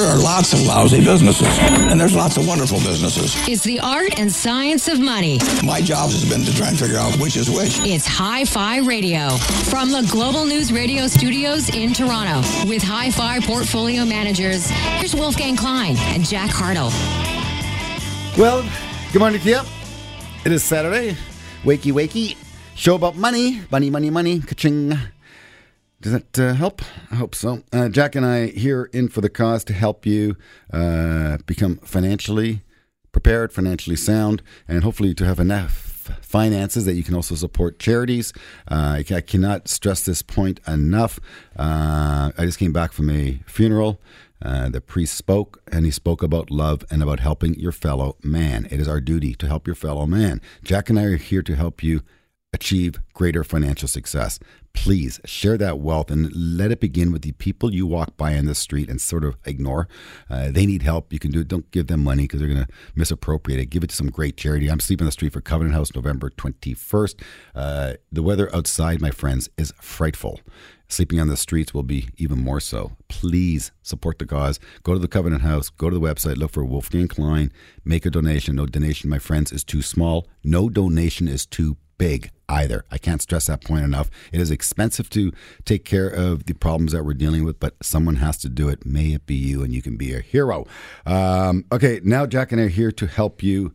There are lots of lousy businesses, and there's lots of wonderful businesses. It's the art and science of money. My job has been to try and figure out which is which. It's Hi Fi Radio from the Global News Radio studios in Toronto with Hi Fi portfolio managers. Here's Wolfgang Klein and Jack Hartle. Well, good morning to you. It is Saturday. Wakey, wakey. Show about money. Money, money, money. Ka-ching. Does that uh, help? I hope so. Uh, Jack and I here in for the cause to help you uh, become financially prepared, financially sound, and hopefully to have enough finances that you can also support charities. Uh, I, cannot stress this point enough. Uh, I just came back from a funeral. Uh, the priest spoke and he spoke about love and about helping your fellow man. It is our duty to help your fellow man. Jack and I are here to help you achieve greater financial success. Please share that wealth and let it begin with the people you walk by in the street and sort of ignore. Uh, they need help. You can do it. Don't give them money because they're going to misappropriate it. Give it to some great charity. I'm sleeping on the street for Covenant House November 21st. Uh, the weather outside, my friends, is frightful. Sleeping on the streets will be even more so. Please support the cause. Go to the Covenant House, go to the website, look for Wolfgang Klein, make a donation. No donation, my friends, is too small. No donation is too big either. I can't stress that point enough. It is expensive to take care of the problems that we're dealing with, but someone has to do it. May it be you, and you can be a hero. Um, okay, now Jack and I are here to help you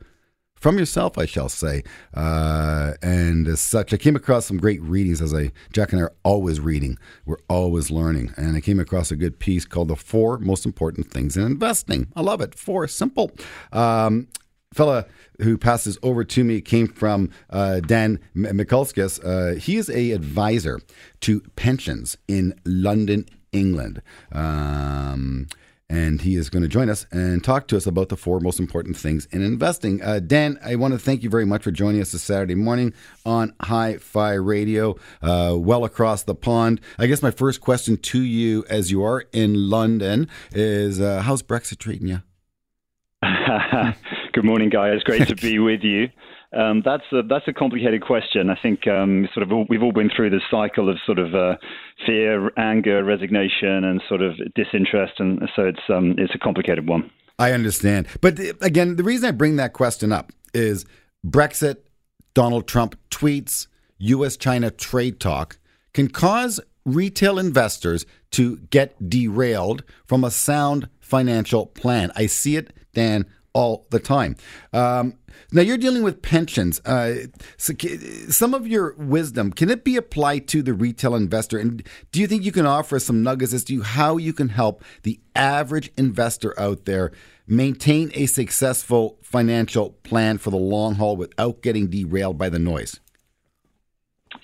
from yourself, I shall say. Uh, and as such, I came across some great readings as I, Jack and I are always reading. We're always learning. And I came across a good piece called The Four Most Important Things in Investing. I love it. Four, simple. Um, fella who passes over to me came from uh, Dan Mikulskis. Uh, he is a advisor to pensions in London, England. Um, and he is going to join us and talk to us about the four most important things in investing. Uh, Dan, I want to thank you very much for joining us this Saturday morning on Hi Fi Radio, uh, well across the pond. I guess my first question to you, as you are in London, is uh, how's Brexit treating you? Good morning, guys. Great to be with you. Um, that's a that's a complicated question. I think um, sort of all, we've all been through this cycle of sort of uh, fear, anger, resignation, and sort of disinterest, and so it's um, it's a complicated one. I understand, but uh, again, the reason I bring that question up is Brexit, Donald Trump tweets, U.S.-China trade talk can cause retail investors to get derailed from a sound financial plan. I see it, Dan, all the time. Um, now you're dealing with pensions. Uh, so some of your wisdom can it be applied to the retail investor? And do you think you can offer some nuggets as to how you can help the average investor out there maintain a successful financial plan for the long haul without getting derailed by the noise?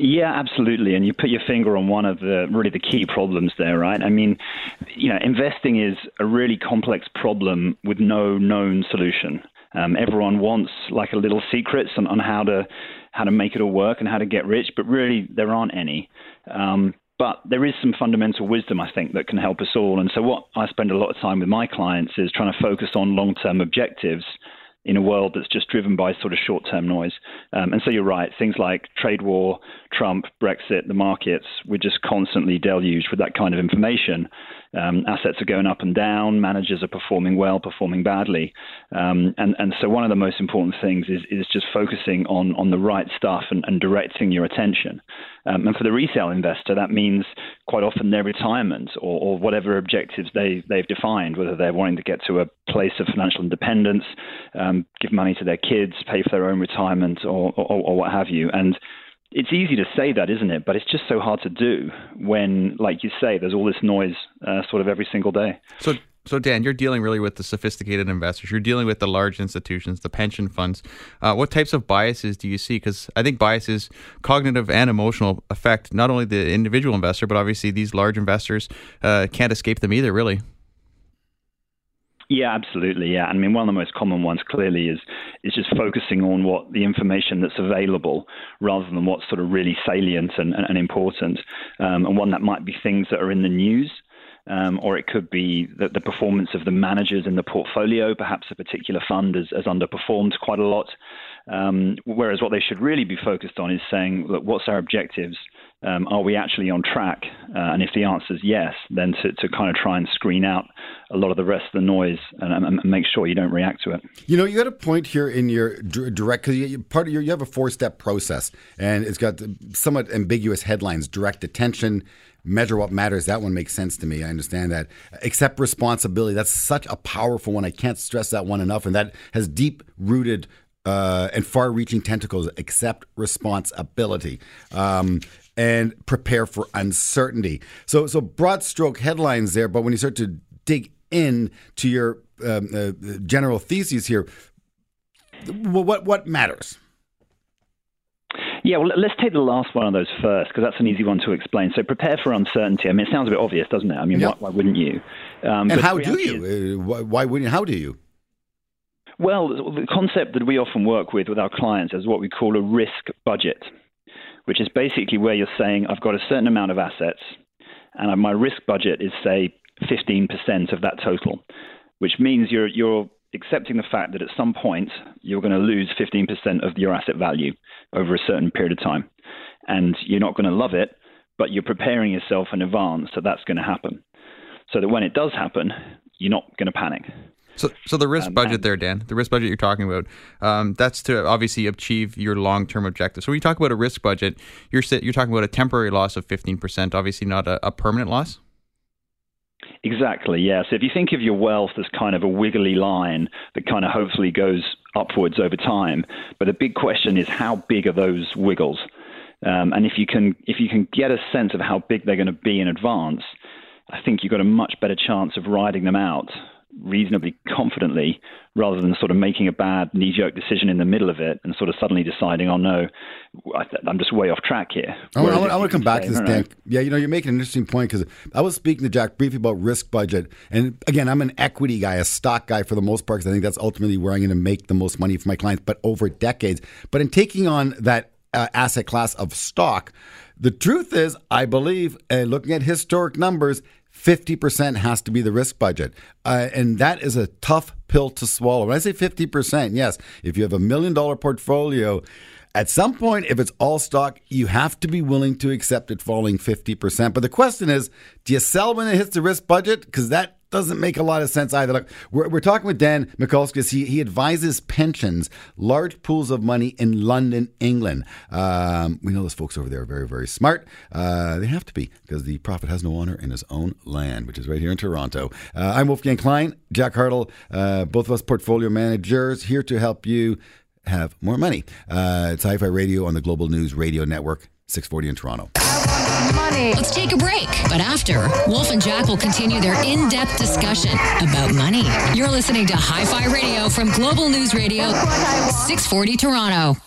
Yeah, absolutely. And you put your finger on one of the really the key problems there, right? I mean, you know, investing is a really complex problem with no known solution. Um, everyone wants like a little secrets on, on how to how to make it all work and how to get rich, but really there aren't any. Um, but there is some fundamental wisdom, I think, that can help us all. And so, what I spend a lot of time with my clients is trying to focus on long term objectives in a world that's just driven by sort of short term noise. Um, and so you're right, things like trade war, Trump, Brexit, the markets, we're just constantly deluged with that kind of information. Um, assets are going up and down, managers are performing well, performing badly. Um, and, and so one of the most important things is, is just focusing on, on the right stuff and, and directing your attention. Um, and for the retail investor, that means quite often their retirement or, or, whatever objectives they, they've defined, whether they're wanting to get to a place of financial independence, um, give money to their kids, pay for their own retirement, or, or, or what have you. And it's easy to say that, isn't it? But it's just so hard to do when, like you say, there's all this noise uh, sort of every single day. So, so Dan, you're dealing really with the sophisticated investors. You're dealing with the large institutions, the pension funds. Uh, what types of biases do you see? Because I think biases, cognitive and emotional, affect not only the individual investor, but obviously these large investors uh, can't escape them either. Really. Yeah, absolutely. Yeah, I mean, one of the most common ones clearly is is just focusing on what the information that's available rather than what's sort of really salient and, and, and important. Um, and one that might be things that are in the news. Um, or it could be the, the, performance of the managers in the portfolio. Perhaps a particular fund has, has underperformed quite a lot. Um, whereas what they should really be focused on is saying, look, what's our objectives? Um, are we actually on track? Uh, and if the answer is yes, then to, to kind of try and screen out a lot of the rest of the noise and, and make sure you don't react to it. You know, you got a point here in your direct because you, part of your you have a four step process, and it's got somewhat ambiguous headlines: direct attention, measure what matters. That one makes sense to me. I understand that. Accept responsibility. That's such a powerful one. I can't stress that one enough, and that has deep rooted uh, and far reaching tentacles. Accept responsibility. Um, and prepare for uncertainty. So, so broad stroke headlines there, but when you start to dig in to your um, uh, general theses here, what what matters? Yeah, well, let's take the last one of those first because that's an easy one to explain. So, prepare for uncertainty. I mean, it sounds a bit obvious, doesn't it? I mean, yep. why, why, wouldn't you? Um, and how do you? Is, uh, why, why wouldn't? How do you? Well, the concept that we often work with with our clients is what we call a risk budget which is basically where you're saying, I've got a certain amount of assets, and my risk budget is, say, 15% of that total, which means you're, you're accepting the fact that at some point you're going to lose 15% of your asset value over a certain period of time. And you're not going to love it, but you're preparing yourself in advance that that's going to happen. So that when it does happen, you're not going to panic. So, so the risk um, budget there, Dan, the risk budget you're talking about, um, that's to obviously achieve your long-term objectives. So when you talk about a risk budget, you're you're talking about a temporary loss of 15%, obviously not a, a permanent loss. Exactly, yeah. So if you think of your wealth as kind of a wiggly line that kind of hopefully goes upwards over time, but the big question is how big are those wiggles? Um, and if you can if you can get a sense of how big they're going to be in advance, I think you've got a much better chance of riding them out reasonably confidently rather than sort of making a bad knee jerk decision in the middle of it and sort of suddenly deciding, oh no, I'm just way off track here. I want, I want, to come back say, to this, Dan. Yeah, you know, you're making an interesting point because I was speaking to Jack briefly about risk budget. And again, I'm an equity guy, a stock guy for the most part, because I think that's ultimately where I'm going to make the most money for my clients, but over decades. But in taking on that uh, asset class of stock, the truth is, I believe, uh, looking at historic numbers, 50% has to be the risk budget. Uh, and that is a tough pill to swallow. When I say 50%, yes, if you have a million dollar portfolio, at some point, if it's all stock, you have to be willing to accept it falling 50%. But the question is, do you sell when it hits the risk budget? Because that doesn't make a lot of sense either. Look, we're, we're talking with Dan Mikulskis. He, he advises pensions, large pools of money in London, England. Um, we know those folks over there are very, very smart. Uh, they have to be because the prophet has no honor in his own land, which is right here in Toronto. Uh, I'm Wolfgang Klein, Jack Hartle, uh, both of us portfolio managers here to help you have more money. Uh, it's Hi Fi Radio on the Global News Radio Network, 640 in Toronto. Money. Let's take a break. But after, Wolf and Jack will continue their in depth discussion about money. You're listening to Hi Fi Radio from Global News Radio, 640 Toronto.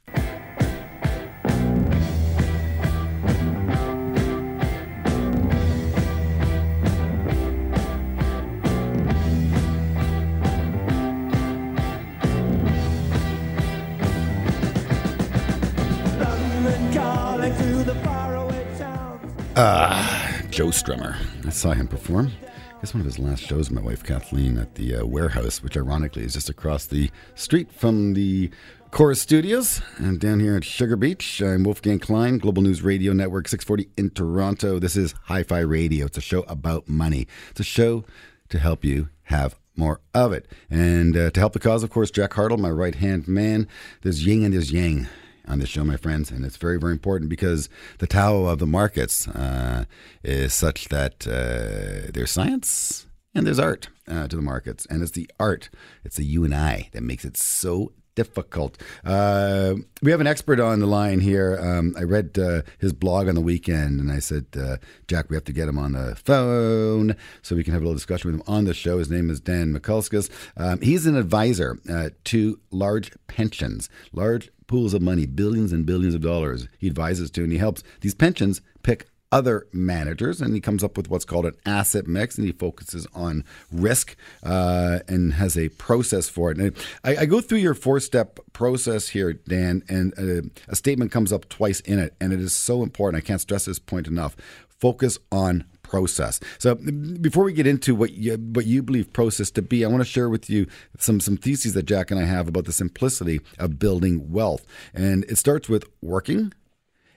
Uh, Joe Strummer. I saw him perform. I guess one of his last shows, my wife Kathleen, at the uh, warehouse, which ironically is just across the street from the Corus Studios. And down here at Sugar Beach, I'm Wolfgang Klein, Global News Radio Network 640 in Toronto. This is Hi Fi Radio. It's a show about money, it's a show to help you have more of it. And uh, to help the cause, of course, Jack Hartle, my right hand man. There's yin and there's yang on this show, my friends, and it's very, very important because the Tao of the markets uh, is such that uh, there's science and there's art uh, to the markets, and it's the art, it's the you and I that makes it so difficult. Uh, we have an expert on the line here. Um, I read uh, his blog on the weekend, and I said, uh, Jack, we have to get him on the phone so we can have a little discussion with him on the show. His name is Dan Mikulskis. Um, he's an advisor uh, to large pensions, large pools of money, billions and billions of dollars he advises to, and he helps these pensions pick other managers, and he comes up with what's called an asset mix, and he focuses on risk uh, and has a process for it. And I, I go through your four-step process here, Dan, and a, uh, a statement comes up twice in it, and it is so important. I can't stress this point enough. Focus on process. So before we get into what you, what you believe process to be, I want to share with you some some theses that Jack and I have about the simplicity of building wealth. And it starts with working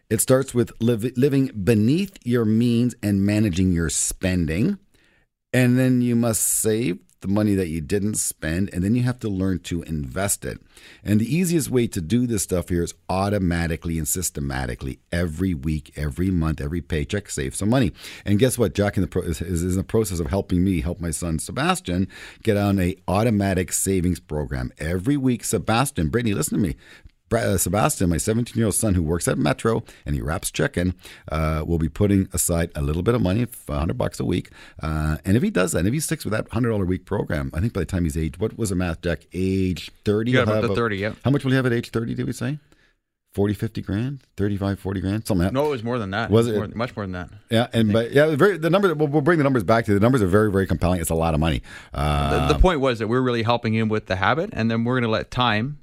It starts with liv- living beneath your means and managing your spending. And then you must save the money that you didn't spend, and then you have to learn to invest it. And the easiest way to do this stuff here is automatically and systematically every week, every month, every paycheck, save some money. And guess what? Jack in the pro- is, is in the process of helping me help my son Sebastian get on a automatic savings program every week. Sebastian, Brittany, listen to me. Uh, Sebastian, my 17 year old son who works at Metro and he wraps chicken, uh, will be putting aside a little bit of money, 100 bucks a week. Uh, and if he does that, and if he sticks with that $100 a week program, I think by the time he's age, what was the math, Jack? Age 30? You got about the 30, yeah. How much will he have at age 30, did we say? 40, 50 grand? 35, 40 grand? Something like that. No, it was more than that. Was It it? more, much more than that. Yeah, and but yeah, very, the number. We'll, we'll bring the numbers back to you. The numbers are very, very compelling. It's a lot of money. Uh, The, the point was that we're really helping him with the habit, and then we're going to let time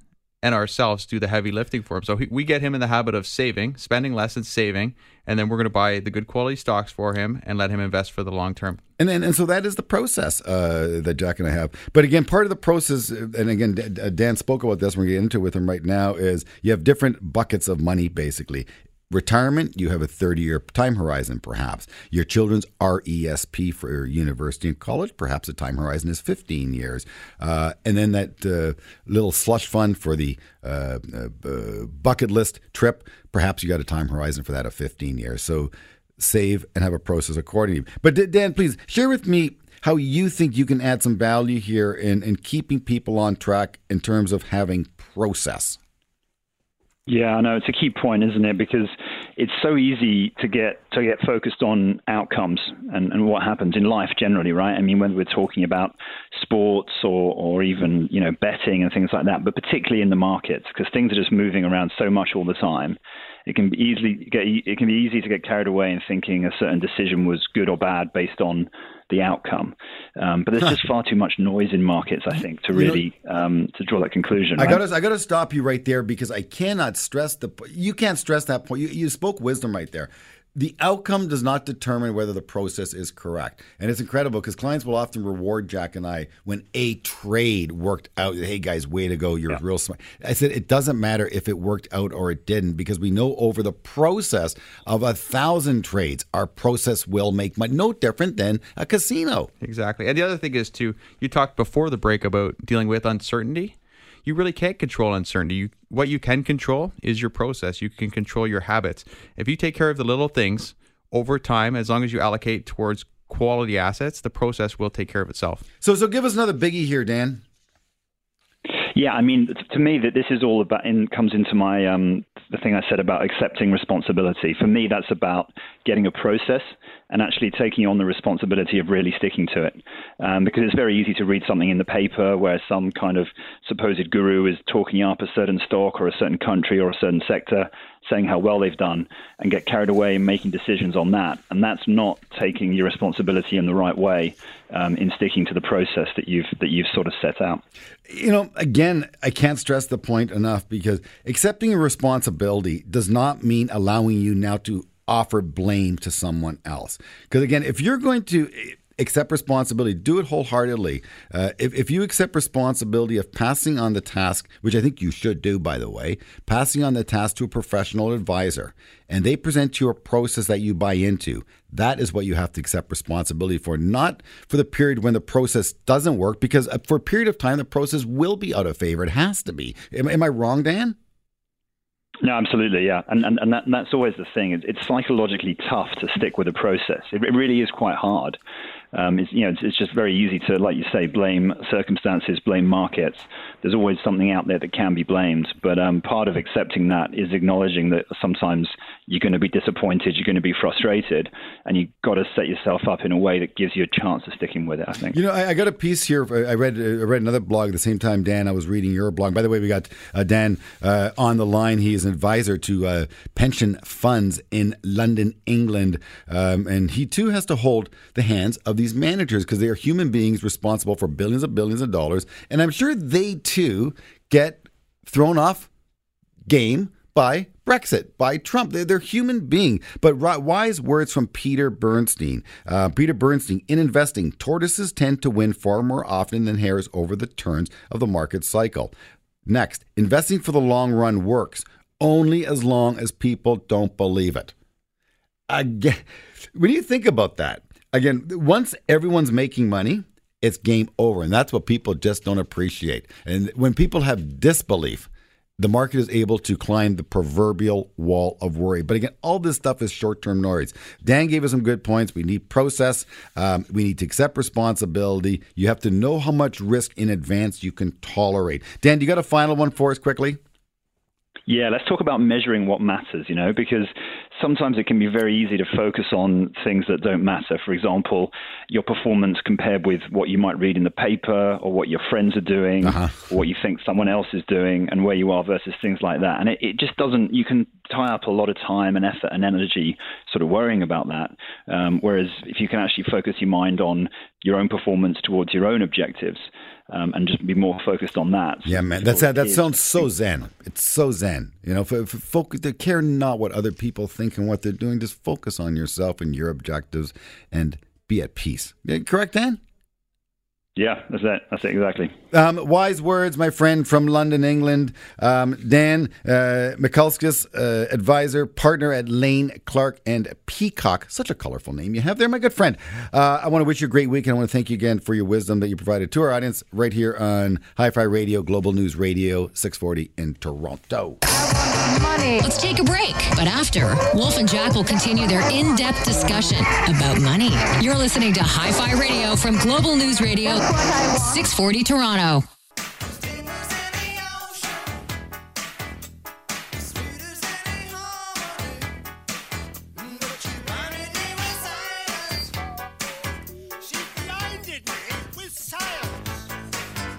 and ourselves do the heavy lifting for him. So he, we get him in the habit of saving, spending less and saving, and then we're going to buy the good quality stocks for him and let him invest for the long term. And then, and so that is the process uh, that Jack and I have. But again, part of the process, and again, Dan spoke about this. We're going to get into it with him right now. Is you have different buckets of money, basically. Retirement, you have a 30 year time horizon, perhaps. Your children's RESP for university and college, perhaps the time horizon is 15 years. Uh, and then that uh, little slush fund for the uh, uh, uh, bucket list trip, perhaps you got a time horizon for that of 15 years. So save and have a process accordingly. But Dan, please share with me how you think you can add some value here in, in keeping people on track in terms of having process. Yeah, I know it's a key point, isn't it? Because it's so easy to get to get focused on outcomes and, and what happens in life generally, right? I mean, when we're talking about sports or or even you know betting and things like that, but particularly in the markets because things are just moving around so much all the time. It can easily get it can be easy to get carried away in thinking a certain decision was good or bad based on the outcome. Um, but there's just far too much noise in markets, I think, to really um, to draw that conclusion. I right? got to I got to stop you right there because I cannot stress the you can't stress that point. You, you spoke wisdom right there. The outcome does not determine whether the process is correct, and it's incredible because clients will often reward Jack and I when a trade worked out. Hey guys, way to go! You're real smart. I said it doesn't matter if it worked out or it didn't because we know over the process of a thousand trades, our process will make money. No different than a casino. Exactly. And the other thing is too, you talked before the break about dealing with uncertainty. You really can't control uncertainty. You, what you can control is your process. You can control your habits. If you take care of the little things over time, as long as you allocate towards quality assets, the process will take care of itself. So so give us another biggie here, Dan. Yeah, I mean, to me, that this is all about in comes into my um, the thing I said about accepting responsibility. For me, that's about getting a process and actually taking on the responsibility of really sticking to it. Um, because it's very easy to read something in the paper where some kind of supposed guru is talking up a certain stock or a certain country or a certain sector, saying how well they've done, and get carried away and making decisions on that. And that's not taking your responsibility in the right way um, in sticking to the process that you've that you've sort of set out. You know, again, I can't stress the point enough because accepting a responsibility does not mean allowing you now to offer blame to someone else. Because again, if you're going to accept responsibility, do it wholeheartedly. Uh, if, if you accept responsibility of passing on the task, which I think you should do, by the way, passing on the task to a professional advisor, and they present you a process that you buy into, that is what you have to accept responsibility for, not for the period when the process doesn't work, because uh, for a period of time, the process will be out of favor. It has to be. Am, am I wrong, Dan? No, absolutely, yeah, and and, and, that, and that's always the thing. It's, it's psychologically tough to stick with a process. It, it really is quite hard. Um, it's, you know, it's, it's just very easy to, like you say, blame circumstances, blame markets. There's always something out there that can be blamed. But um, part of accepting that is acknowledging that sometimes you're going to be disappointed, you're going to be frustrated, and you've got to set yourself up in a way that gives you a chance of sticking with it. I think. You know, I, I got a piece here. I read I read another blog at the same time, Dan. I was reading your blog. By the way, we got uh, Dan uh, on the line. He is an advisor to uh, pension funds in London, England, um, and he too has to hold the hands of these managers because they are human beings responsible for billions of billions of dollars, and I'm sure they too get thrown off game by Brexit, by Trump. They're, they're human beings. But wise words from Peter Bernstein. Uh, Peter Bernstein, in investing, tortoises tend to win far more often than hares over the turns of the market cycle. Next, investing for the long run works. only as long as people don't believe it. Again, when you think about that, again, once everyone's making money, it's game over. And that's what people just don't appreciate. And when people have disbelief, the market is able to climb the proverbial wall of worry. But again, all this stuff is short term noise. Dan gave us some good points. We need process, um, we need to accept responsibility. You have to know how much risk in advance you can tolerate. Dan, you got a final one for us quickly? Yeah, let's talk about measuring what matters, you know, because sometimes it can be very easy to focus on things that don't matter. For example, your performance compared with what you might read in the paper or what your friends are doing uh-huh. or what you think someone else is doing and where you are versus things like that. And it, it just doesn't, you can tie up a lot of time and effort and energy sort of worrying about that. Um, whereas if you can actually focus your mind on your own performance towards your own objectives, um, and just be more focused on that. Yeah, man, that's that. That sounds so zen. It's so zen. You know, for, for folk to care not what other people think and what they're doing, just focus on yourself and your objectives and be at peace. Correct, Dan? Yeah, that's it. That's it exactly. Um, wise words, my friend from London, England. Um, Dan uh, Mikulskis, uh, advisor, partner at Lane Clark and Peacock. Such a colorful name you have there, my good friend. Uh, I want to wish you a great week, and I want to thank you again for your wisdom that you provided to our audience right here on Hi Fi Radio, Global News Radio, 640 in Toronto. Money. Let's take a break. But after, Wolf and Jack will continue their in depth discussion about money. You're listening to Hi Fi Radio from Global News Radio 640 Toronto.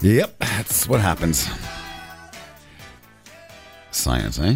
Yep, that's what happens. Science, eh?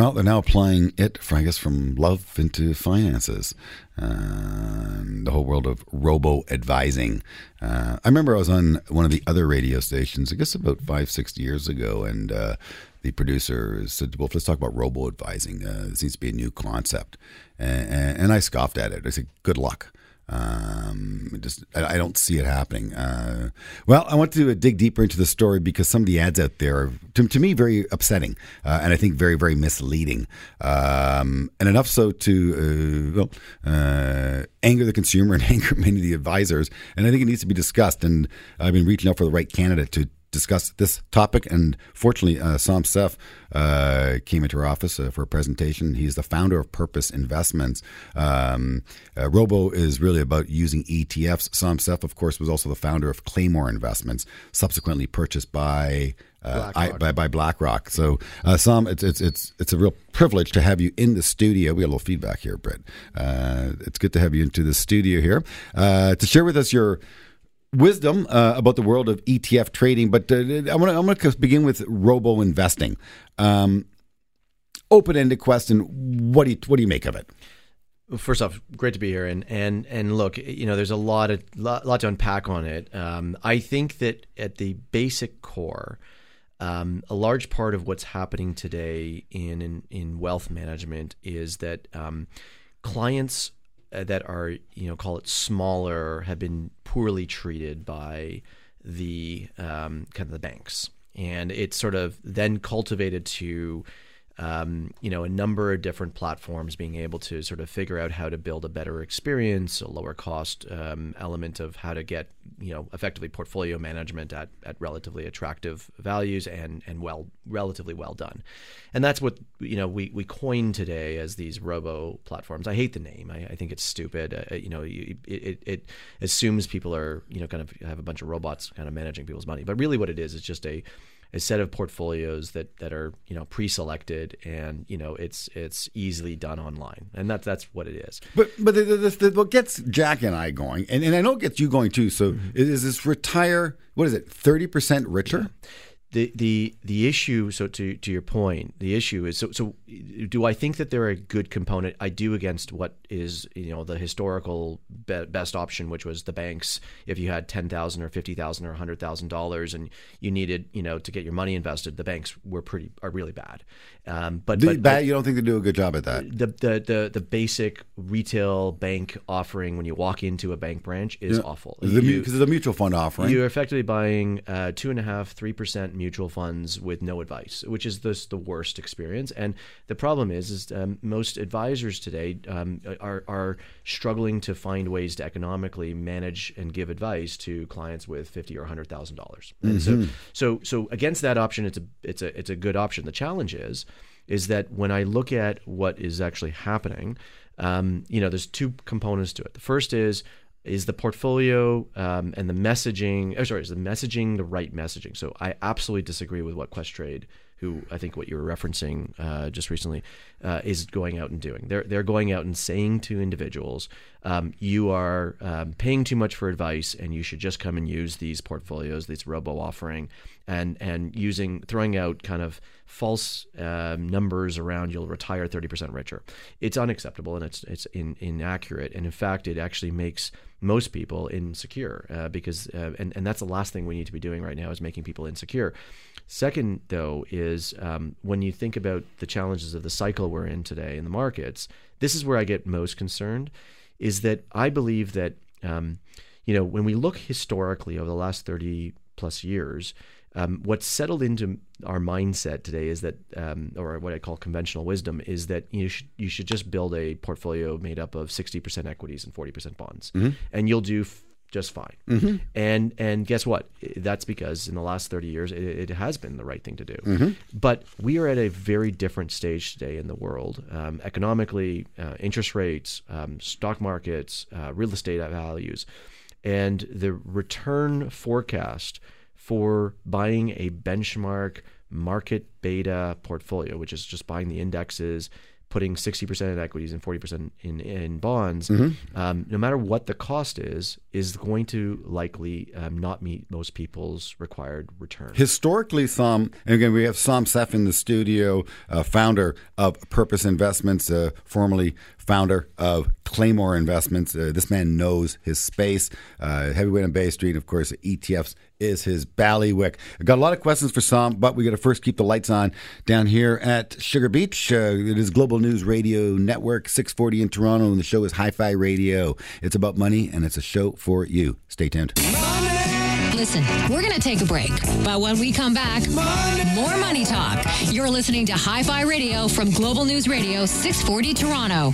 Well, they're now applying it, for, I guess, from love into finances. Uh, the whole world of robo advising. Uh, I remember I was on one of the other radio stations, I guess about five, six years ago, and uh, the producer said, Well, let's talk about robo advising. Uh, it seems to be a new concept. And, and I scoffed at it. I said, Good luck. Um, just I, I, don't see it happening. Uh, well, I want to dig deeper into the story because some of the ads out there are, to, to me, very upsetting uh, and I think very, very misleading. Um, and enough so to uh, well, uh, anger the consumer and anger many of the advisors. And I think it needs to be discussed. And I've been reaching out for the right candidate to discuss this topic. And fortunately, uh, Sam Seif uh, came into our office uh, for a presentation. He's the founder of Purpose Investments. Um, uh, Robo is really about using ETFs. Sam Seif, of course, was also the founder of Claymore Investments, subsequently purchased by. Uh, I, by, by BlackRock. So, uh, Sam, it's, it's it's it's a real privilege to have you in the studio. We got a little feedback here, Britt. Uh, it's good to have you into the studio here uh, to share with us your wisdom uh, about the world of ETF trading, but uh, I want to begin with robo investing. Um, Open ended question: What do you what do you make of it? First off, great to be here, and and and look, you know, there's a lot of lot, lot to unpack on it. Um, I think that at the basic core, um, a large part of what's happening today in in, in wealth management is that um, clients uh, that are you know call it smaller have been poorly treated by the um, kind of the banks, and it's sort of then cultivated to um, you know, a number of different platforms being able to sort of figure out how to build a better experience, a lower cost um, element of how to get, you know, effectively portfolio management at, at relatively attractive values and and well relatively well done. And that's what you know we, we coin today as these robo platforms. I hate the name. I, I think it's stupid. Uh, you know, it, it, it assumes people are you know kind of have a bunch of robots kind of managing people's money, but really what it is is just a a set of portfolios that that are you know pre-selected and you know it's it's easily done online. And that's that's what it is. But but the, the, the, what gets jack and i going and, and i know it gets you going too so mm-hmm. is this retire what is it 30% richer? Yeah the the the issue so to to your point the issue is so so do i think that they're a good component? I do against what is you know the historical be- best option which was the banks. If you had 10,000 or 50,000 or 100,000 dollars and you needed you know to get your money invested the banks were pretty are really bad um, but, but, bad, you don't think they do a good job at that the, the the the basic retail bank offering when you walk into a bank branch is yeah. awful because it's a mutual fund offering you're effectively buying uh, two and a half three percent mutual funds with no advice, which is the, the worst experience. And the problem is, is um, most advisors today um, are, are struggling to find ways to economically manage and give advice to clients with fifty or hundred thousand dollars. And so, so, so against that option, it's a it's a it's a good option. The challenge is, is that when I look at what is actually happening, um, you know, there's two components to it. The first is is the portfolio um, and the messaging. Oh, sorry, is the messaging the right messaging? So I absolutely disagree with what Questrade, who I think what you were referencing uh, just recently, uh, is going out and doing. They're they're going out and saying to individuals, um, you are um, paying too much for advice, and you should just come and use these portfolios, these robo offering, and and using throwing out kind of false um, numbers around you'll retire 30% richer. It's unacceptable and it's it's in, inaccurate, and in fact, it actually makes most people insecure uh, because uh, and and that's the last thing we need to be doing right now is making people insecure. Second, though, is um, when you think about the challenges of the cycle we're in today in the markets. This is where I get most concerned. Is that I believe that um, you know when we look historically over the last thirty plus years, um, what's settled into our mindset today is that, um, or what I call conventional wisdom, is that you should you should just build a portfolio made up of sixty percent equities and forty percent bonds, and you'll do f- just fine. And and guess what? That's because in the last thirty years, it, it has been the right thing to do. But we are at a very different stage today in the world, um, economically, uh, interest rates, um, stock markets, uh, real estate values, and the return forecast for buying a benchmark market beta portfolio, which is just buying the indexes, putting 60% in equities and 40% in, in bonds, um, no matter what the cost is, is going to likely um, not meet most people's required return. Historically, Sam, and again, we have Sam Seif in the studio, uh, founder of Purpose Investments, uh, formerly founder of Claymore Investments. Uh, this man knows his space. Uh, heavyweight on Bay Street, of course, ETFs is his ballywick. I got a lot of questions for Sam, but we got to first keep the lights on down here at Sugar Beach. Uh, it is Global News Radio Network, 640 in Toronto, and the show is Hi Fi Radio. It's about money, and it's a show for you. Stay tuned. Listen, we're going to take a break. But when we come back, more money talk. You're listening to Hi Fi Radio from Global News Radio 640 Toronto.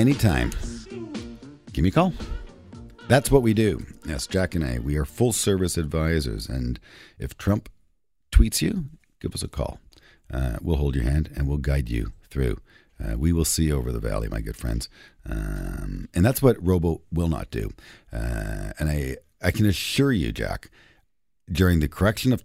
Anytime. give me a call. That's what we do. Yes, Jack and I, we are full service advisors. And if Trump tweets you, give us a call. Uh, we'll hold your hand and we'll guide you through. Uh, we will see over the valley, my good friends. Um, and that's what Robo will not do. Uh, and I, I can assure you, Jack, during the correction of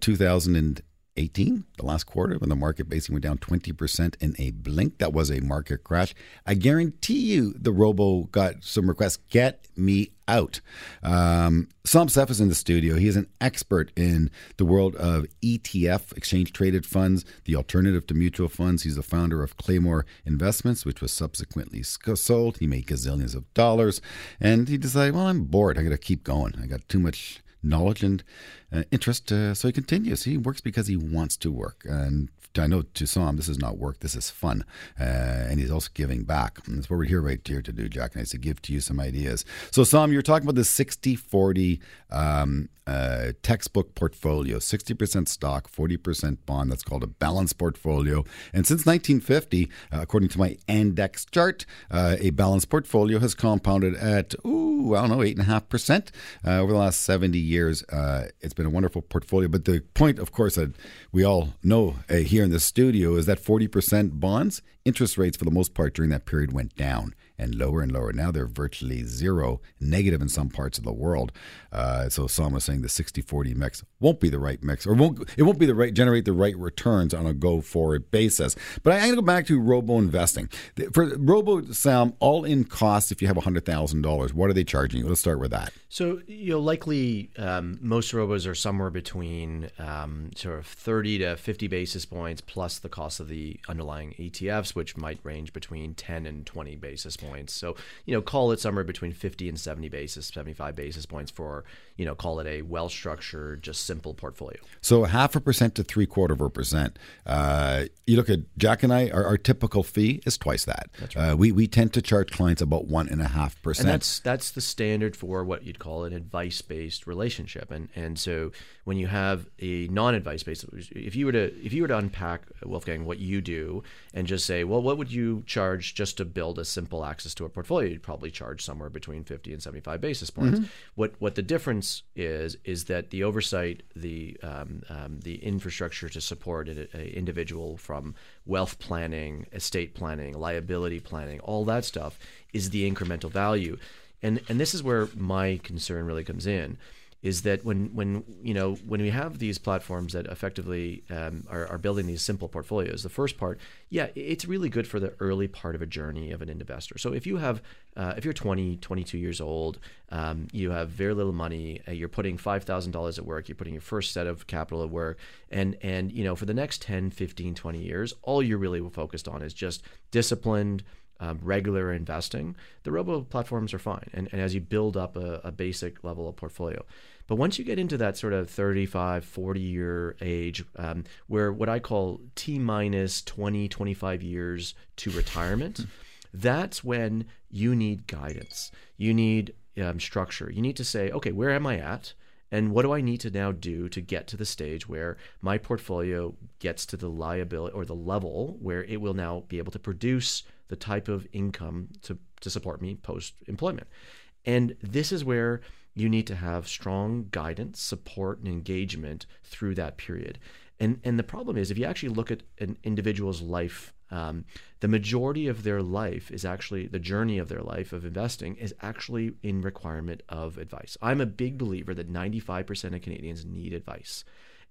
2018, the last quarter, when the market basically went down 20% in a blink, that was a market crash. I guarantee you the robo got some requests get me out. Um, Sam Seif is in the studio. He is an expert in the world of ETF, exchange traded funds, the alternative to mutual funds. He's the founder of Claymore Investments, which was subsequently sold. He made gazillions of dollars. And he decided, well, I'm bored. I got to keep going. I got too much knowledge and uh, interest. Uh, so he continues. He works because he wants to work. And I know to Sam, this is not work. This is fun. Uh, and he's also giving back. And that's what we're here right here to do, Jack. And I to give to you some ideas. So, Sam, you're talking about the 60 40 um, uh, textbook portfolio 60% stock, 40% bond. That's called a balanced portfolio. And since 1950, uh, according to my index chart, uh, a balanced portfolio has compounded at, ooh, I don't know, 8.5% uh, over the last 70 years. Uh, it's been a wonderful portfolio. But the point, of course, that we all know here in the studio is that 40% bonds, interest rates for the most part during that period went down and lower and lower. Now they're virtually zero, negative in some parts of the world. Uh, so Sam was saying the 60-40 mix won't be the right mix, or won't it won't be the right generate the right returns on a go forward basis. But I'm going to go back to robo investing. For robo Sam, all in cost if you have hundred thousand dollars, what are they charging you? Let's start with that. So you know, likely um, most robos are somewhere between um, sort of 30 to 50 basis points plus the cost of the underlying ETFs, which might range between 10 and 20 basis points. So you know, call it somewhere between 50 and 70 basis, 75 basis points for you know, call it a well structured, just simple portfolio. So half a percent to three quarter of a percent. Uh, you look at Jack and I. Our, our typical fee is twice that. That's right. Uh, we we tend to charge clients about one and a half and percent. that's that's the standard for what you'd call an advice based relationship and and so when you have a non advice based if you were to if you were to unpack Wolfgang what you do and just say well what would you charge just to build a simple access to a portfolio you'd probably charge somewhere between 50 and 75 basis points. What what the difference is is that the oversight the um, um, the infrastructure to support an individual from wealth planning estate planning liability planning all that stuff is the incremental value. And and this is where my concern really comes in is that when when you know when we have these platforms that effectively um, are, are building these simple portfolios the first part yeah it's really good for the early part of a journey of an investor so if you have uh, if you're 20 22 years old um, you have very little money uh, you're putting $5000 at work you're putting your first set of capital at work and and you know for the next 10 15 20 years all you're really focused on is just disciplined um, regular investing, the robo platforms are fine. And, and as you build up a, a basic level of portfolio. But once you get into that sort of 35, 40 year age, um, where what I call T minus 20, 25 years to retirement, that's when you need guidance. You need um, structure. You need to say, okay, where am I at? And what do I need to now do to get to the stage where my portfolio gets to the liability or the level where it will now be able to produce the type of income to, to support me post employment? And this is where you need to have strong guidance, support, and engagement through that period. And, and the problem is, if you actually look at an individual's life, um, the majority of their life is actually the journey of their life of investing is actually in requirement of advice. I'm a big believer that 95% of Canadians need advice.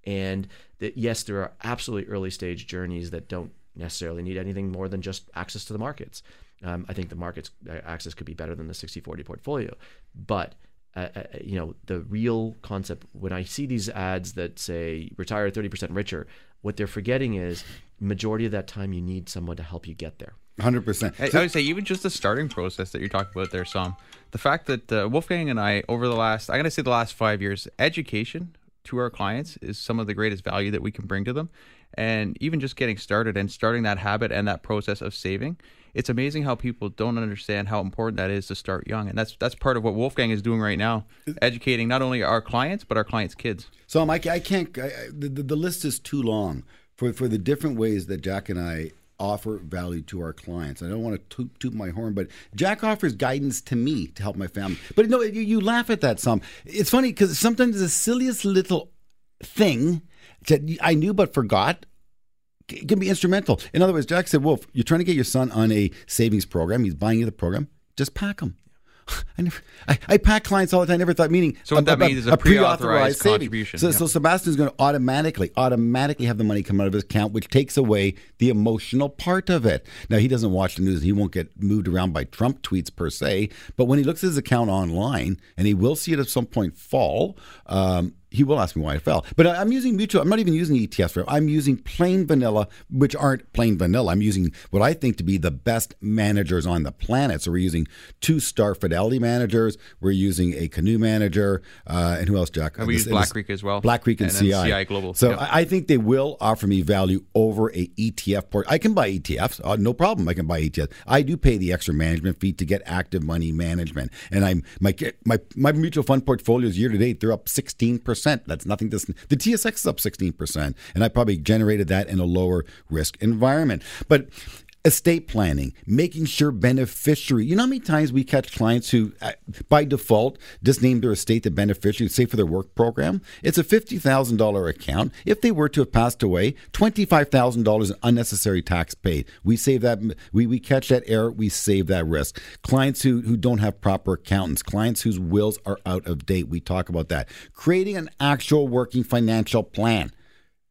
And that, yes, there are absolutely early stage journeys that don't necessarily need anything more than just access to the markets. Um, I think the markets uh, access could be better than the 60-40 portfolio, but uh, uh, you know the real concept when I see these ads that say retire 30% richer, what they're forgetting is majority of that time you need someone to help you get there. Hundred percent. I, I would say even just the starting process that you're talking about there, Sam. The fact that uh, Wolfgang and I, over the last, I'm going to say the last five years, education to our clients is some of the greatest value that we can bring to them. And even just getting started and starting that habit and that process of saving, it's amazing how people don't understand how important that is to start young. And that's that's part of what Wolfgang is doing right now, educating not only our clients but our clients' kids. So I, I can't. I, the the list is too long for for the different ways that Jack and I offer value to our clients. I don't want to toot, toot my horn, but Jack offers guidance to me to help my family. But no, you, you laugh at that some. It's funny because sometimes the silliest little thing that I knew but forgot c- can be instrumental. In other words, Jack said, "Wolf, you're trying to get your son on a savings program. He's buying you the program. Just pack him." I never, I, I pack clients all the time. I never thought meaning. So what that means is a pre-authorized saving. contribution, So, yeah. so Sebastian's going to automatically, automatically have the money come out of his account, which takes away the emotional part of it. Now he doesn't watch the news; he won't get moved around by Trump tweets per se. But when he looks at his account online, and he will see it at some point fall. Um, he will ask me why it fell. But I'm using mutual. I'm not even using ETFs for it. I'm using plain vanilla, which aren't plain vanilla. I'm using what I think to be the best managers on the planet. So we're using two star Fidelity managers. We're using a Canoe manager, uh, and who else, Jack? And we This- use Black Creek as well. Black Creek and, And CI. CI Global. So Yep. I I think they will offer me value over a ETF port. I can buy ETFs, uh, no problem. I can buy ETFs. I do pay the extra management fee to get active money management, and I'm my my my mutual fund portfolios year to date they're up sixteen percent. That's nothing to the TSX is up sixteen percent, and I probably generated that in a lower risk environment, but. Estate planning, making sure beneficiary. You know how many times we catch clients who, uh, by default, just name their estate the beneficiary, say for their work program? It's a $50,000 account. If they were to have passed away, $25,000 in unnecessary tax paid. We save that, we, we catch that error, we save that risk. Clients who, who don't have proper accountants, clients whose wills are out of date, we talk about that. Creating an actual working financial plan.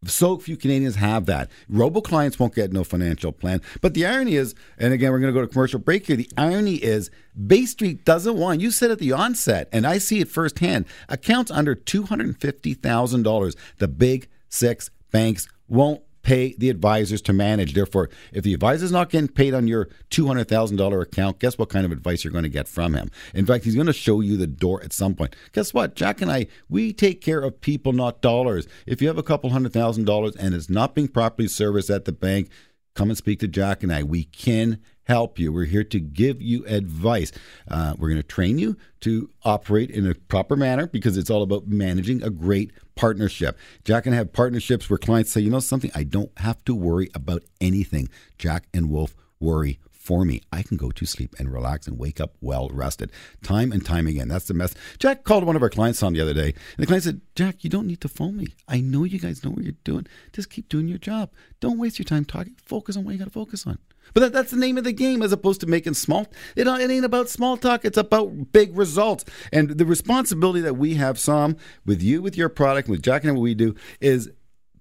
So few Canadians have that. Robo clients won't get no financial plan. But the irony is, and again, we're going to go to commercial break here. The irony is, Bay Street doesn't want, you said at the onset, and I see it firsthand, accounts under $250,000, the big six banks won't pay the advisors to manage. Therefore, if the advisor's not getting paid on your $200,000 account, guess what kind of advice you're going to get from him? In fact, he's going to show you the door at some point. Guess what? Jack and I, we take care of people, not dollars. If you have a couple hundred thousand dollars and it's not being properly serviced at the bank, come and speak to Jack and I. We can help you. We're here to give you advice. Uh, we're going to train you to operate in a proper manner because it's all about managing a great partnership. Jack and I have partnerships where clients say, you know something, I don't have to worry about anything. Jack and Wolf worry for me. I can go to sleep and relax and wake up well rested. Time and time again. That's the mess. Jack called one of our clients on the other day, and the client said, Jack, you don't need to phone me. I know you guys know what you're doing. Just keep doing your job. Don't waste your time talking. Focus on what you got to focus on. But that, that's the name of the game as opposed to making small. It, it ain't about small talk. It's about big results. And the responsibility that we have, Sam, with you, with your product, with Jack and what we do, is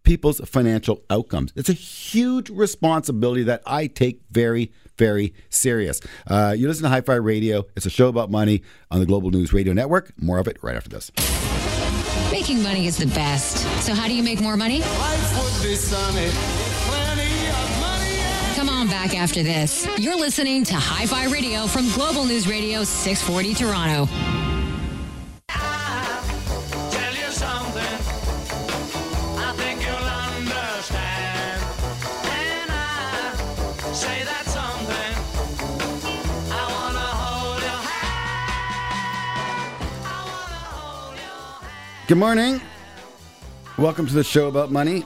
people's financial outcomes. It's a huge responsibility that I take very, very serious. Uh, you listen to Hi Fi Radio. It's a show about money on the Global News Radio Network. More of it right after this. Making money is the best. So, how do you make more money? Come on back after this. You're listening to Hi Fi Radio from Global News Radio 640 Toronto. Tell you something, I think you'll understand. And I say that something, I wanna hold your hand. I wanna hold your hand. Good morning. Welcome to the show about money.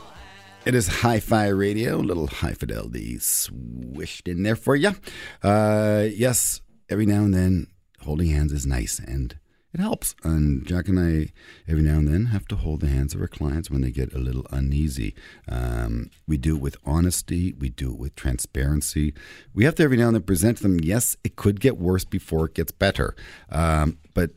It is Hi Fi Radio, little high fidelity swished in there for you. Uh, yes, every now and then, holding hands is nice and it helps. And Jack and I, every now and then, have to hold the hands of our clients when they get a little uneasy. Um, we do it with honesty, we do it with transparency. We have to every now and then present to them, yes, it could get worse before it gets better. Um, but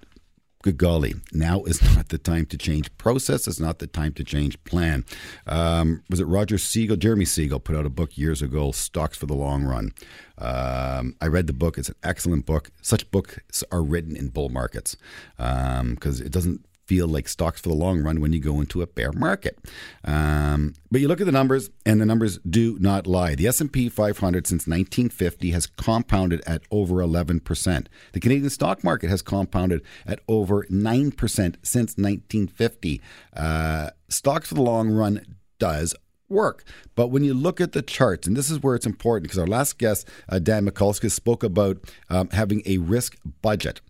good golly, now is not the time to change process. It's not the time to change plan. Um, was it Roger Siegel? Jeremy Siegel put out a book years ago, Stocks for the Long Run. Um, I read the book. It's an excellent book. Such books are written in bull markets because it doesn't feel like stocks for the long run when you go into a bear market. Um, but you look at the numbers, and the numbers do not lie. The S&P 500 since 1950 has compounded at over 11%. The Canadian stock market has compounded at over 9% since 1950. Uh, stocks for the long run does work. But when you look at the charts, and this is where it's important because our last guest, uh, Dan Mikulskis, spoke about um, having a risk budget.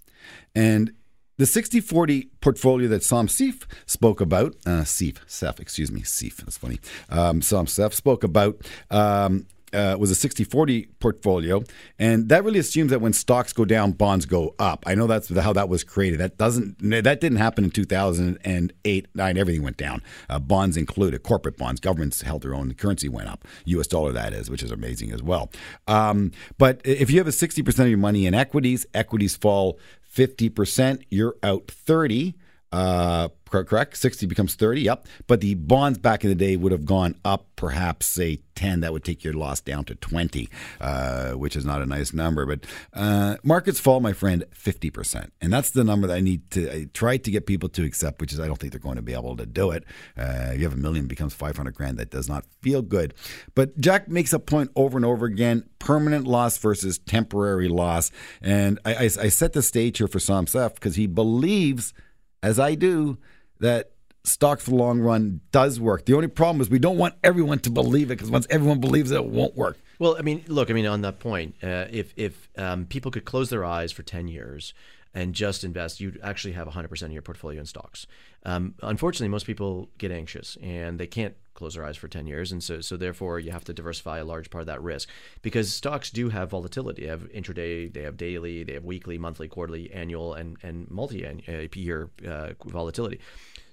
And the 60 40 portfolio that Sam Seif spoke about, uh, Seif, excuse me, Seif, that's funny. Um, Sam Seif spoke about. Um, uh, was a 60 40 portfolio. And that really assumes that when stocks go down, bonds go up. I know that's how that was created. That doesn't, that didn't happen in 2008, 9, everything went down. Uh, bonds included, corporate bonds, governments held their own, currency went up. US dollar, that is, which is amazing as well. Um, but if you have a 60% of your money in equities, equities fall 50%, you're out 30 uh, correct? 60 becomes 30, yep. But the bonds back in the day would have gone up perhaps, say, 10. That would take your loss down to 20, uh, which is not a nice number. But uh, markets fall, my friend, 50%. And that's the number that I need to I try to get people to accept, which is I don't think they're going to be able to do it. Uh, you have a million becomes 500 grand. That does not feel good. But Jack makes a point over and over again permanent loss versus temporary loss. And I, I, I set the stage here for Sam Seif because he believes as I do, that stock for the long run does work. The only problem is we don't want everyone to believe it because once everyone believes it, it won't work. Well, I mean, look, I mean, on that point, uh, if if um, people could close their eyes for ten years and just invest, you'd actually have 100% of your portfolio in stocks. Um, unfortunately, most people get anxious and they can't close their eyes for 10 years, and so so therefore you have to diversify a large part of that risk because stocks do have volatility. They have intraday, they have daily, they have weekly, monthly, quarterly, annual, and and multi-year uh, volatility.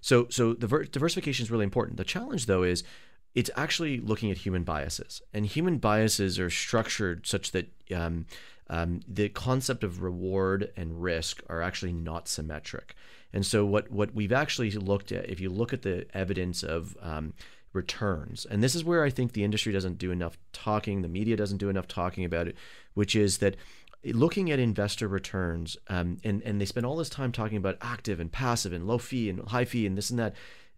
So so the ver- diversification is really important. The challenge though is it's actually looking at human biases, and human biases are structured such that um, um, the concept of reward and risk are actually not symmetric. And so what what we've actually looked at, if you look at the evidence of um, returns, and this is where I think the industry doesn't do enough talking, the media doesn't do enough talking about it, which is that looking at investor returns, um, and and they spend all this time talking about active and passive and low fee and high fee and this and that.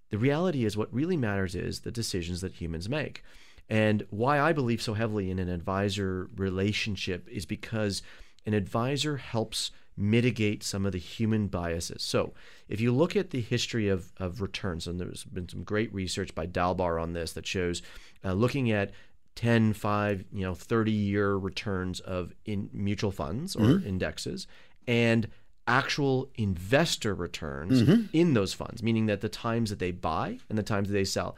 The reality is, what really matters is the decisions that humans make. And why I believe so heavily in an advisor relationship is because an advisor helps mitigate some of the human biases. So, if you look at the history of, of returns, and there's been some great research by Dalbar on this that shows uh, looking at 10, 5, you know, 30 year returns of in mutual funds or indexes and actual investor returns in those funds, meaning that the times that they buy and the times that they sell.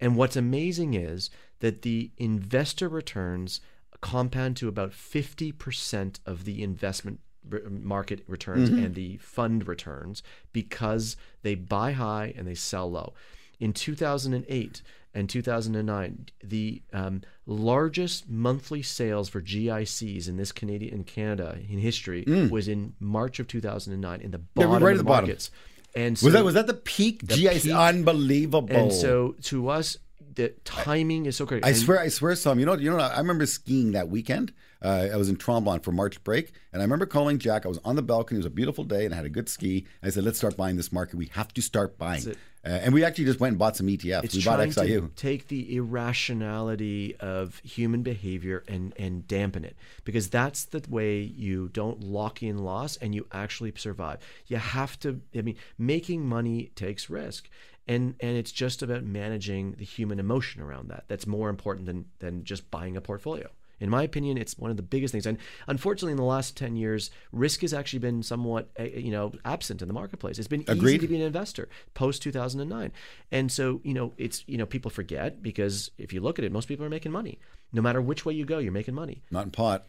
And what's amazing is that the investor returns compound to about 50% of the investment market returns and the fund returns because they buy high and they sell low. In 2008 and 2009, the um, largest monthly sales for GICs in this Canadian in Canada in history was in March of 2009 in the Mm. Yeah, bottom right of at the the bottom. markets. And so, Was that was that the peak? The GIC, peak. unbelievable. and so to us, the timing is so critical. I And- swear, I swear, some. You know, you know. I remember skiing that weekend. Uh, I was in Tremblant for March break, and I remember calling Jack. I was on the balcony. It was a beautiful day, and I had a good ski. I said, "Let's start buying this market. We have to start buying." Uh, and we actually just went and bought some ETFs. It's we bought XIU. to take the irrationality of human behavior and and dampen it because that's the way you don't lock in loss and you actually survive. You have to. I mean, making money takes risk. And, and it's just about managing the human emotion around that. That's more important than, than just buying a portfolio. In my opinion, it's one of the biggest things. And unfortunately, in the last 10 years, risk has actually been somewhat, uh, you know, absent in the marketplace. It's been easy to be an investor post 2009. And so, you know, it's, you know, people forget because if you look at it, most people are making money. No matter which way you go, you're making money. Not in pot.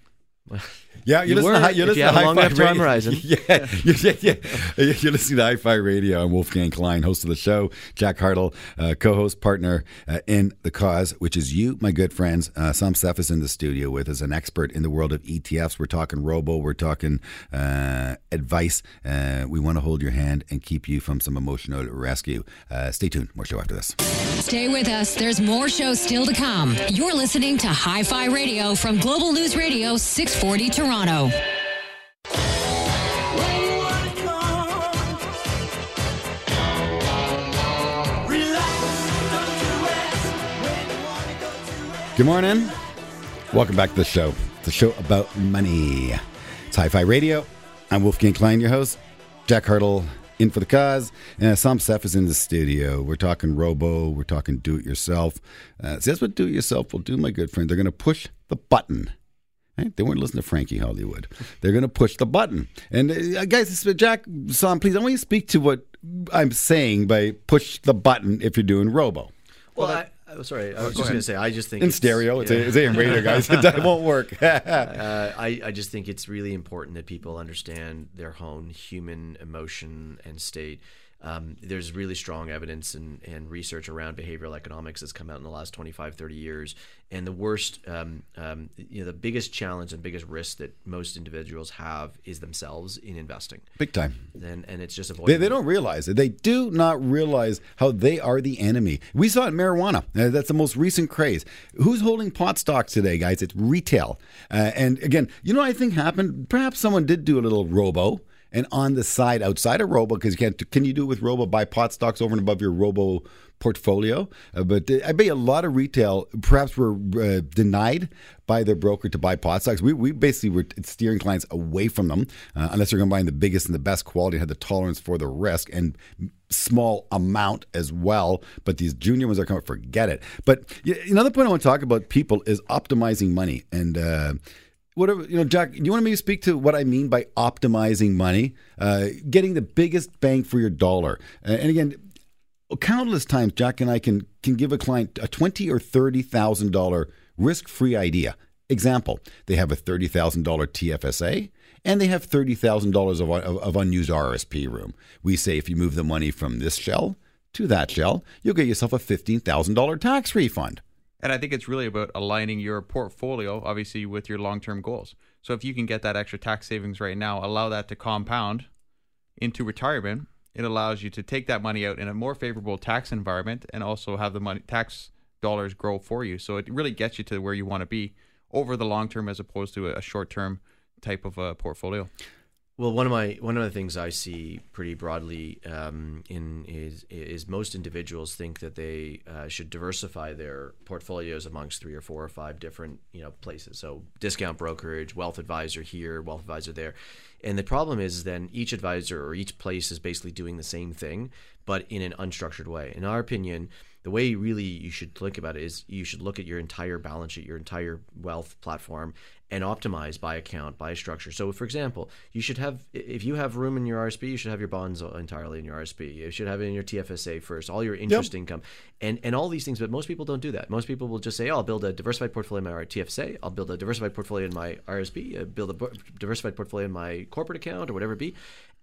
Yeah, You listen were to, hi- if you you listen had to a long Hi-Fi enough time Radio. horizon. Yeah, you- yeah, yeah. You're listening to Hi-Fi Radio. I'm Wolfgang Klein, host of the show. Jack Hartle, uh, co-host, partner uh, in the cause, which is you, my good friends. Uh, Sam Seif is in the studio with us, an expert in the world of ETFs. We're talking robo. We're talking uh, advice. Uh, we want to hold your hand and keep you from some emotional rescue. Uh, stay tuned. More show after this. Stay with us. There's more shows still to come. You're listening to Hi Fi Radio from Global News Radio 640 Toronto. Good morning. Welcome back to the show. It's a show about money. It's Hi Fi Radio. I'm Wolfgang Klein, your host. Jack Hartle in for the cause. And Sam Seif is in the studio. We're talking robo. We're talking do it yourself. Uh, see, that's what do it yourself will do, my good friend. They're going to push the button. Right? They weren't listening to Frankie Hollywood. They're going to push the button. And uh, guys, this is- Jack, Sam, please, I want you to speak to what I'm saying by push the button if you're doing robo. Well, I, I'm sorry. I was just going to say, I just think In it's- stereo, it's, yeah. a, it's AM radio, guys. It won't work. Uh, I, I just think it's really important that people understand their own human emotion and state. Um, there's really strong evidence and, and research around behavioral economics that's come out in the last 25, 30 years. And the worst, um, um, you know, the biggest challenge and biggest risk that most individuals have is themselves in investing. Big time. And, and it's just They, avoiding they don't realize it. They do not realize how they are the enemy. We saw it in marijuana. Uh, that's the most recent craze. Who's holding pot stocks today, guys? It's retail. Uh, and again, you know what I think happened? Perhaps someone did do a little robo. And on the side, outside of Robo, because you can't, can you do it with Robo? Buy pot stocks over and above your Robo portfolio. Uh, but uh, I bet a lot of retail perhaps were uh, denied by their broker to buy pot stocks. We, we basically were steering clients away from them uh, unless they're going to buy the biggest and the best quality and had the tolerance for the risk and small amount as well. But these junior ones are coming, forget it. But another point I want to talk about people is optimizing money and. Whatever you know jack you want me to speak to what i mean by optimizing money? Uh, getting the biggest bang for your dollar. Uh, and again countless times jack and i can can give a client a twenty or thirty thousand dollar risk-free idea. Example they have a thirty thousand dollar tfsa and they have thirty thousand dollars of, of, of unused rsp room. We say if you move the money from this shell to that shell you'll get yourself a $15000 tax refund And I think it's really about aligning your portfolio, obviously, with your long term goals. So if you can get that extra tax savings right now, allow that to compound into retirement, it allows you to take that money out in a more favorable tax environment and also have the money tax dollars grow for you. So it really gets you to where you want to be over the long term as opposed to a short term type of uh, portfolio. Well, one of my one of the things I see pretty broadly um, in is is most individuals think that they uh, should diversify their portfolios amongst three or four or five different you know places. So discount brokerage, wealth advisor here, wealth advisor there, and the problem is then each advisor or each place is basically doing the same thing, but in an unstructured way. In our opinion the way really you should think about it is you should look at your entire balance sheet, your entire wealth platform, and optimize by account, by structure. So, for example, you should have, if you have room in your RSP, you should have your bonds entirely in your RSP. You should have it in your TFSA first, all your interest yep. income, and and all these things. But most people don't do that. Most people will just say, "Oh, I'll build a diversified portfolio in my TFSA. I'll build a diversified portfolio in my RSP. I'll uh, build a diversified portfolio in my corporate account or whatever it be."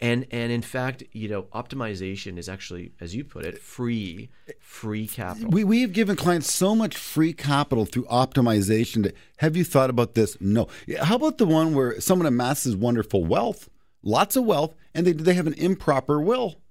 And and in fact, you know, optimization is actually, as you put it, free, free capital. We we have given clients so much free capital through optimization. To, have you thought about this? No. How about the one where someone amasses wonderful wealth, lots of wealth, and they they have an improper will?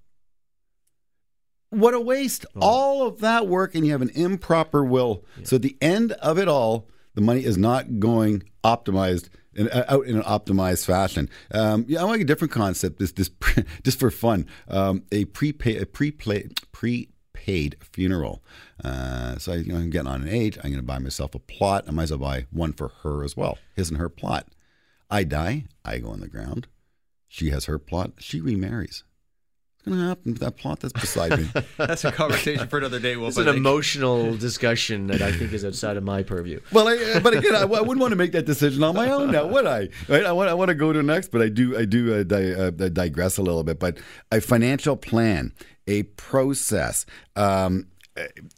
What a waste! Oh. All of that work, and you have an improper will. Yeah. So at the end of it all, the money is not going optimized in, uh, out in an optimized fashion. Um, yeah, I like a different concept. This, this, just for fun, um, a prepaid, a prepaid, prepaid funeral. Uh, so I, you know, I'm getting on an age. I'm going to buy myself a plot. I might as well buy one for her as well. His and her plot. I die. I go in the ground. She has her plot. She remarries going to happen with that plot that's beside me? that's a conversation for another day. It's an emotional discussion that I think is outside of my purview. Well, I, but again, I, I, wouldn't want to make that decision on my own now, would I? Right? I want, I want to go to next, but I do, I do uh, di- uh, digress a little bit. But a financial plan, a process, um,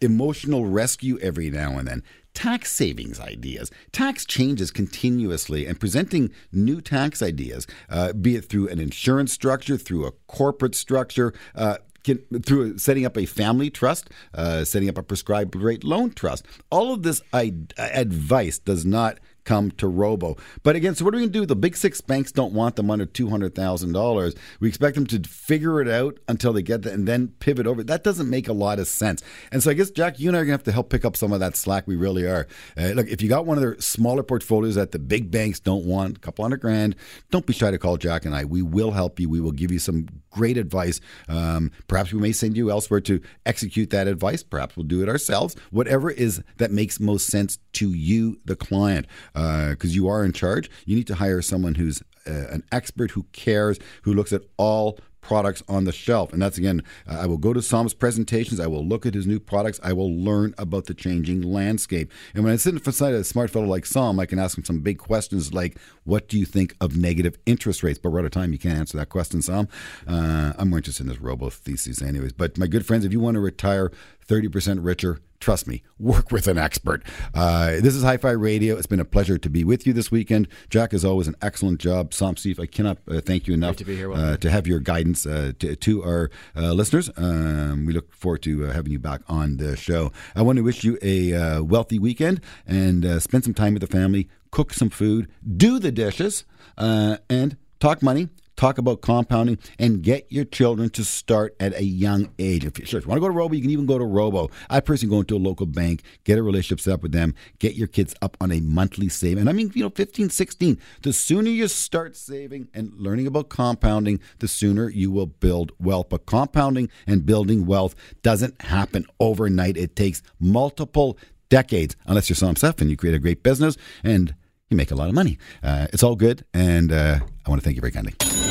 emotional rescue every now and then tax savings ideas, tax changes continuously, and presenting new tax ideas, uh, be it through an insurance structure, through a corporate structure. Uh, can, through setting up a family trust, uh, setting up a prescribed rate loan trust. All of this I- advice does not come to Robo. But again, so what are we going to do? The big six banks don't want them under $200,000. We expect them to figure it out until they get that and then pivot over. That doesn't make a lot of sense. And so I guess, Jack, you and I are going to have to help pick up some of that slack. We really are. Uh, look, if you got one of their smaller portfolios that the big banks don't want, a couple hundred grand, don't be shy to call Jack and I. We will help you. We will give you some great advice. Um, perhaps we may send you elsewhere to execute that advice. Perhaps we'll do it ourselves. Whatever is that makes most sense to you, the client because uh, you are in charge. You need to hire someone who's uh, an expert who cares, who looks at all products on the shelf. And that's again, I will go to Sam's presentations. I will look at his new products. I will learn about the changing landscape. And when I sit beside a smart fellow like Sam, I can ask him some big questions like, "What do you think of negative interest rates?" But we're out of time. You can't answer that question, Sam. Uh, I'm more interested in this robo thesis, anyways. But my good friends, if you want to retire 30% richer, trust me, work with an expert. Uh, this is Hi Fi Radio. It's been a pleasure to be with you this weekend. Jack, as always, an excellent job. Steve, I cannot uh, thank you enough to, be here, uh, to have your guidance uh, to, to, our uh, listeners. Um, we look forward to uh, having you back on the show. I want to wish you a wealthy weekend and spend some time with the family, cook some food, do the dishes, and talk money talk about compounding, and get your children to start at a young age. If, sure, if you want to go to Robo, you can even go to Robo. I personally go into a local bank, get a relationship set up with them, get your kids up on a monthly save. And I mean, you know, 15, 16. The sooner you start saving and learning about compounding, the sooner you will build wealth. But compounding and building wealth doesn't happen overnight. It takes multiple decades, unless you're some stuff and you create a great business and you make a lot of money. Uh, it's all good, and uh, I want to thank you very kindly.